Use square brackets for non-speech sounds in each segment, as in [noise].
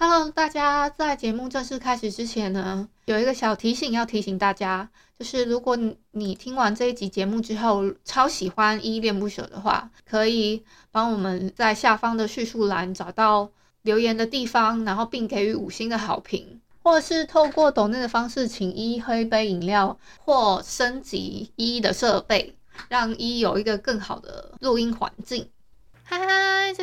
Hello，大家在节目正式开始之前呢，有一个小提醒要提醒大家，就是如果你你听完这一集节目之后超喜欢依恋不舍的话，可以帮我们在下方的叙述栏找到留言的地方，然后并给予五星的好评，或者是透过抖内的方式请依喝一杯饮料，或升级依的设备，让依依有一个更好的录音环境。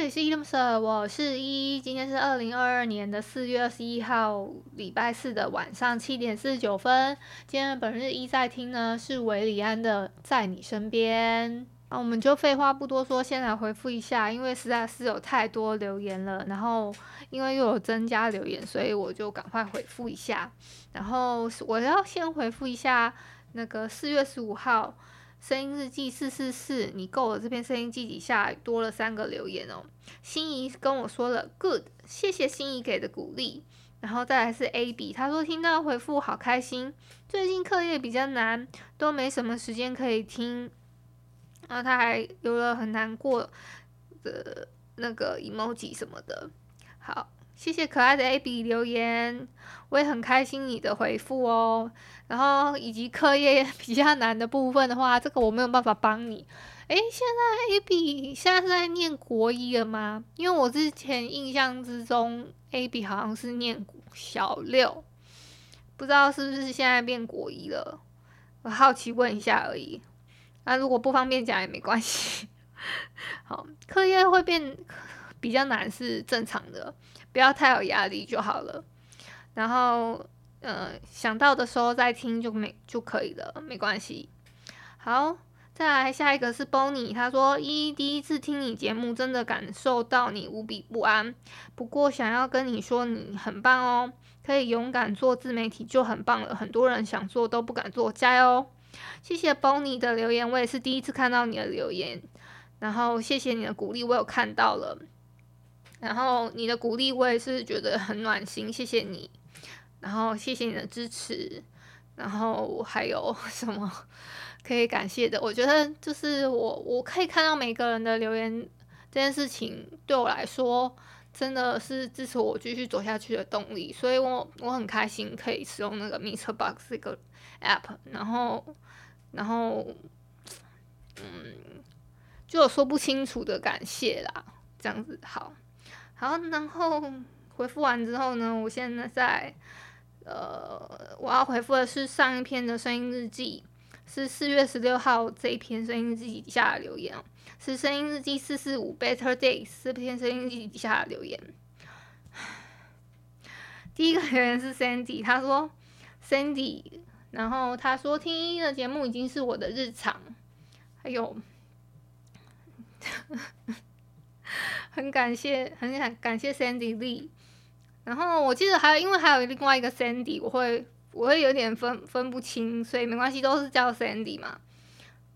嗨嗨，这里是依依恋不舍，我是一。今天是二零二二年的四月二十一号，礼拜四的晚上七点四十九分。今天本日一在听呢是韦礼安的《在你身边》。那我们就废话不多说，先来回复一下，因为实在是有太多留言了，然后因为又有增加留言，所以我就赶快回复一下。然后我要先回复一下那个四月十五号。声音日记四四四，你够了。这篇声音记底下多了三个留言哦。心仪跟我说了 “good”，谢谢心仪给的鼓励。然后再来是 A B，他说听到回复好开心。最近课业比较难，都没什么时间可以听。然后他还留了很难过的那个 emoji 什么的。好。谢谢可爱的 AB 留言，我也很开心你的回复哦。然后以及课业比较难的部分的话，这个我没有办法帮你。诶，现在 AB 现在是在念国一了吗？因为我之前印象之中 AB 好像是念小六，不知道是不是现在变国一了。我好奇问一下而已。那如果不方便讲也没关系。[laughs] 好，课业会变比较难是正常的。不要太有压力就好了，然后，呃，想到的时候再听就没就可以了，没关系。好，再来下一个是 Bonnie，他说依依第一次听你节目，真的感受到你无比不安。不过想要跟你说，你很棒哦，可以勇敢做自媒体就很棒了，很多人想做都不敢做，加油！谢谢 Bonnie 的留言，我也是第一次看到你的留言，然后谢谢你的鼓励，我有看到了。然后你的鼓励我也是觉得很暖心，谢谢你。然后谢谢你的支持。然后还有 [laughs] 什么可以感谢的？我觉得就是我我可以看到每个人的留言，这件事情对我来说真的是支持我继续走下去的动力。所以我我很开心可以使用那个 MixerBox 这个 App。然后然后嗯，就有说不清楚的感谢啦，这样子好。好，然后回复完之后呢，我现在在，呃，我要回复的是上一篇的声音日记，是四月十六号这一篇声音日记底下的留言哦，是声音日记四四五 Better Days 这篇声音日记底下的留言。第一个留言是 Sandy，他说 Sandy，然后他说听音的节目已经是我的日常，还有。很感谢，很感感谢 Sandy Lee。然后我记得还有，因为还有另外一个 Sandy，我会我会有点分分不清，所以没关系，都是叫 Sandy 嘛。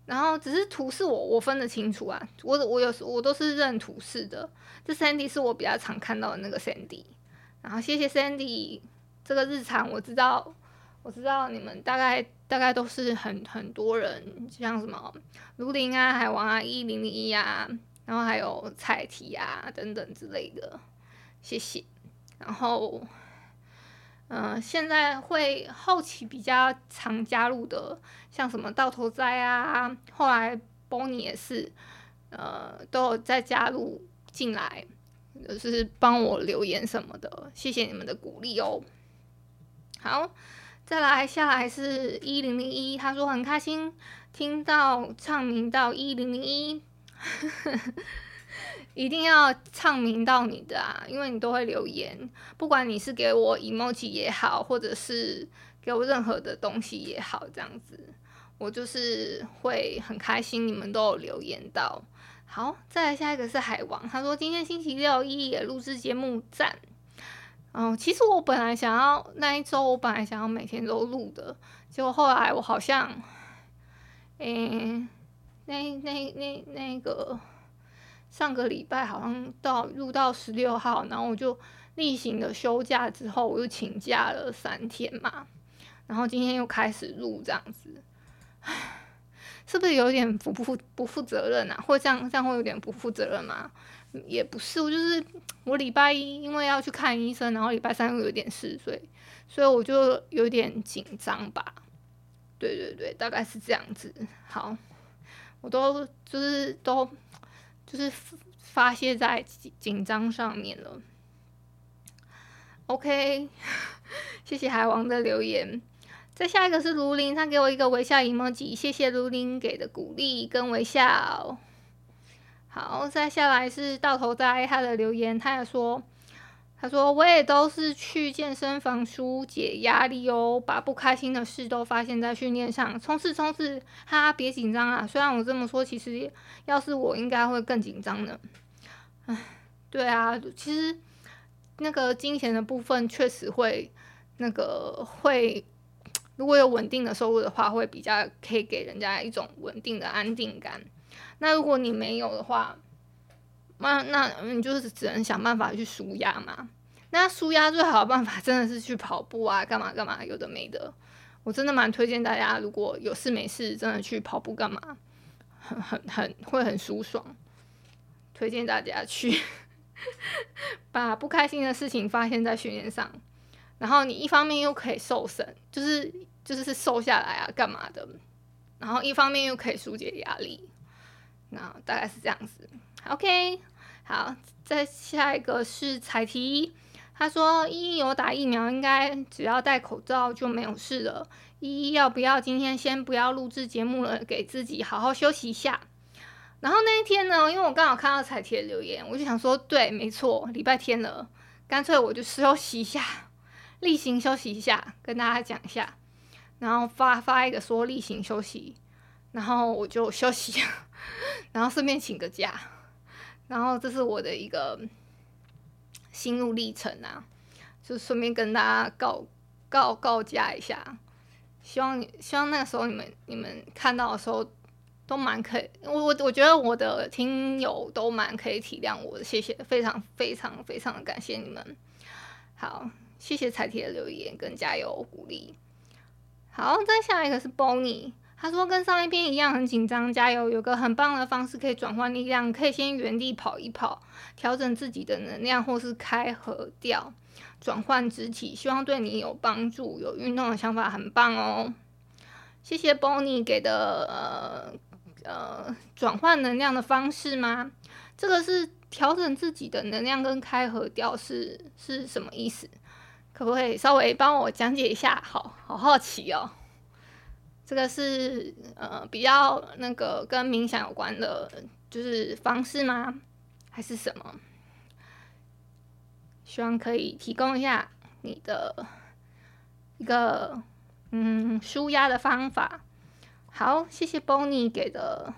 然后只是图示我我分得清楚啊，我我有时我都是认图示的。这 Sandy 是我比较常看到的那个 Sandy。然后谢谢 Sandy，这个日常我知道，我知道你们大概大概都是很很多人，像什么卢林啊、海王啊、一零零一啊。然后还有彩题啊等等之类的，谢谢。然后，嗯、呃，现在会后期比较常加入的，像什么到头栽啊，后来 b o n 也是，呃，都有再加入进来，就是帮我留言什么的，谢谢你们的鼓励哦。好，再来下来是一零零一，他说很开心听到唱名到一零零一。[laughs] 一定要唱名到你的啊，因为你都会留言，不管你是给我 emoji 也好，或者是给我任何的东西也好，这样子，我就是会很开心。你们都有留言到，好，再来下一个是海王，他说今天星期六一也录制节目赞。嗯，其实我本来想要那一周，我本来想要每天都录的，结果后来我好像，嗯、那那那那个上个礼拜好像到录到十六号，然后我就例行的休假之后，我又请假了三天嘛，然后今天又开始录这样子，唉，是不是有点不负不负责任啊？或这样这样会有点不负责任吗？也不是，我就是我礼拜一因为要去看医生，然后礼拜三又有点事，所以所以我就有点紧张吧。对对对，大概是这样子。好，我都就是都就是发泄在紧张上面了。OK，[laughs] 谢谢海王的留言。再下一个是卢林，他给我一个微笑 emoji，谢谢卢林给的鼓励跟微笑。好，再下来是到头在他的留言，他也说。他说：“我也都是去健身房纾解压力哦，把不开心的事都发现在训练上，冲刺冲刺，哈，别紧张啊！虽然我这么说，其实要是我应该会更紧张的。唉，对啊，其实那个金钱的部分确实会那个会，如果有稳定的收入的话，会比较可以给人家一种稳定的安定感。那如果你没有的话，”那那你就是只能想办法去舒压嘛。那舒压最好的办法真的是去跑步啊，干嘛干嘛，有的没的。我真的蛮推荐大家，如果有事没事，真的去跑步干嘛，很很很会很舒爽。推荐大家去 [laughs] 把不开心的事情发现在训练上，然后你一方面又可以瘦身，就是就是瘦下来啊，干嘛的，然后一方面又可以疏解压力。那大概是这样子。OK。好，再下一个是彩提，他说依依有打疫苗，应该只要戴口罩就没有事了。依依要不要今天先不要录制节目了，给自己好好休息一下。然后那一天呢，因为我刚好看到彩提的留言，我就想说，对，没错，礼拜天了，干脆我就休息一下，例行休息一下，跟大家讲一下，然后发发一个说例行休息，然后我就休息，[laughs] 然后顺便请个假。然后这是我的一个心路历程啊，就顺便跟大家告告告假一下，希望希望那个时候你们你们看到的时候都蛮可以，我我我觉得我的听友都蛮可以体谅我的，谢谢，非常非常非常的感谢你们。好，谢谢彩铁的留言跟加油鼓励。好，再下一个是 Bonnie。他说：“跟上一篇一样，很紧张，加油！有个很棒的方式可以转换力量，可以先原地跑一跑，调整自己的能量，或是开合调，转换肢体，希望对你有帮助。有运动的想法很棒哦，谢谢 Bonnie 给的呃呃转换能量的方式吗？这个是调整自己的能量跟开合调是是什么意思？可不可以稍微帮我讲解一下？好好好奇哦。”这个是呃比较那个跟冥想有关的，就是方式吗？还是什么？希望可以提供一下你的一个嗯舒压的方法。好，谢谢 Bonnie 给的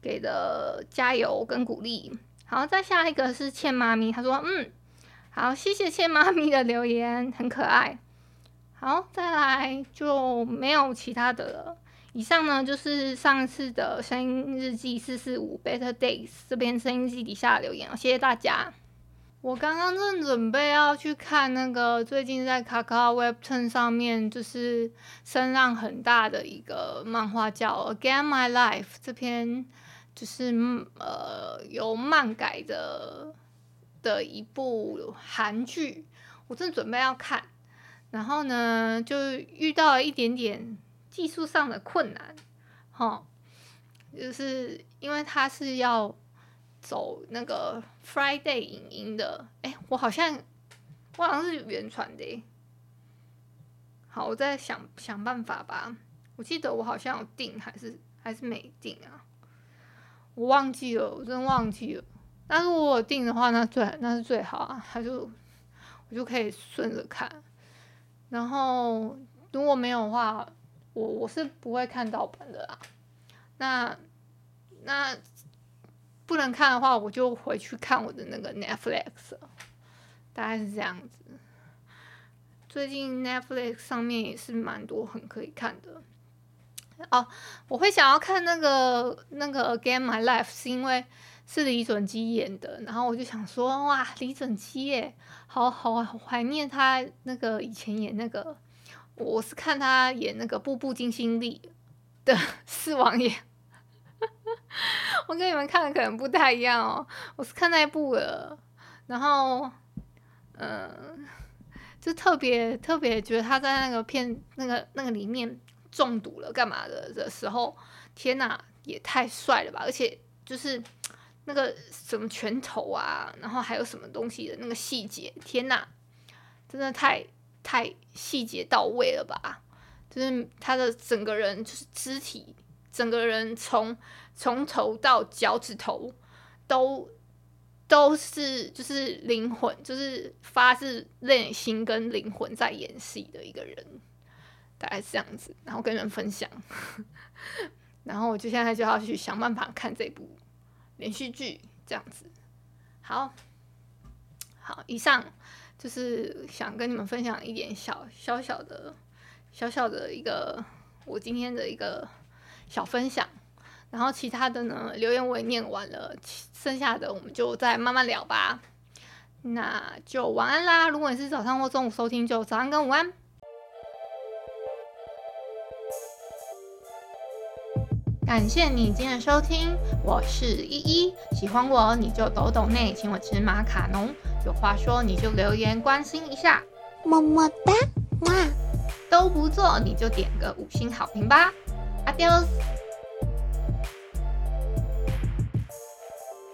给的加油跟鼓励。好，再下一个是倩妈咪，她说嗯好，谢谢倩妈咪的留言，很可爱。好，再来就没有其他的了。以上呢就是上次的声音日记四四五 Better Days 这边声音记底下留言，谢谢大家。我刚刚正准备要去看那个最近在 Kakao Webtoon 上面就是声浪很大的一个漫画，叫《Again My Life》这篇，就是呃由漫改的的一部韩剧，我正准备要看。然后呢，就遇到了一点点技术上的困难，哈，就是因为他是要走那个 Friday 影音的，哎，我好像我好像是原传的，好，我再想想办法吧。我记得我好像有订，还是还是没订啊？我忘记了，我真忘记了。但是我有订的话，那最那是最好啊，他就我就可以顺着看。然后如果没有的话，我我是不会看盗版的啦。那那不能看的话，我就回去看我的那个 Netflix，大概是这样子。最近 Netflix 上面也是蛮多很可以看的。哦，我会想要看那个那个 Again My Life，是因为是李准基演的，然后我就想说，哇，李准基耶，好好怀念他那个以前演那个，我是看他演那个《步步惊心》里的四王爷，[laughs] 我跟你们看的可能不太一样哦，我是看那一部的，然后，嗯、就特别特别觉得他在那个片那个那个里面中毒了干嘛的的时候，天哪，也太帅了吧，而且就是。那个什么拳头啊，然后还有什么东西的那个细节，天哪，真的太太细节到位了吧！就是他的整个人，就是肢体，整个人从从头到脚趾头都都是就是灵魂，就是发自内心跟灵魂在演戏的一个人，大概是这样子。然后跟人分享，[laughs] 然后我就现在就要去想办法看这部。连续剧这样子，好，好，以上就是想跟你们分享一点小小小的、小小的一个我今天的一个小分享，然后其他的呢，留言我也念完了，剩下的我们就再慢慢聊吧。那就晚安啦！如果你是早上或中午收听，就早安跟午安。感谢你今天的收听，我是依依。喜欢我你就抖抖内，请我吃马卡龙。有话说你就留言关心一下，么么哒，哇，都不做你就点个五星好评吧。Adios。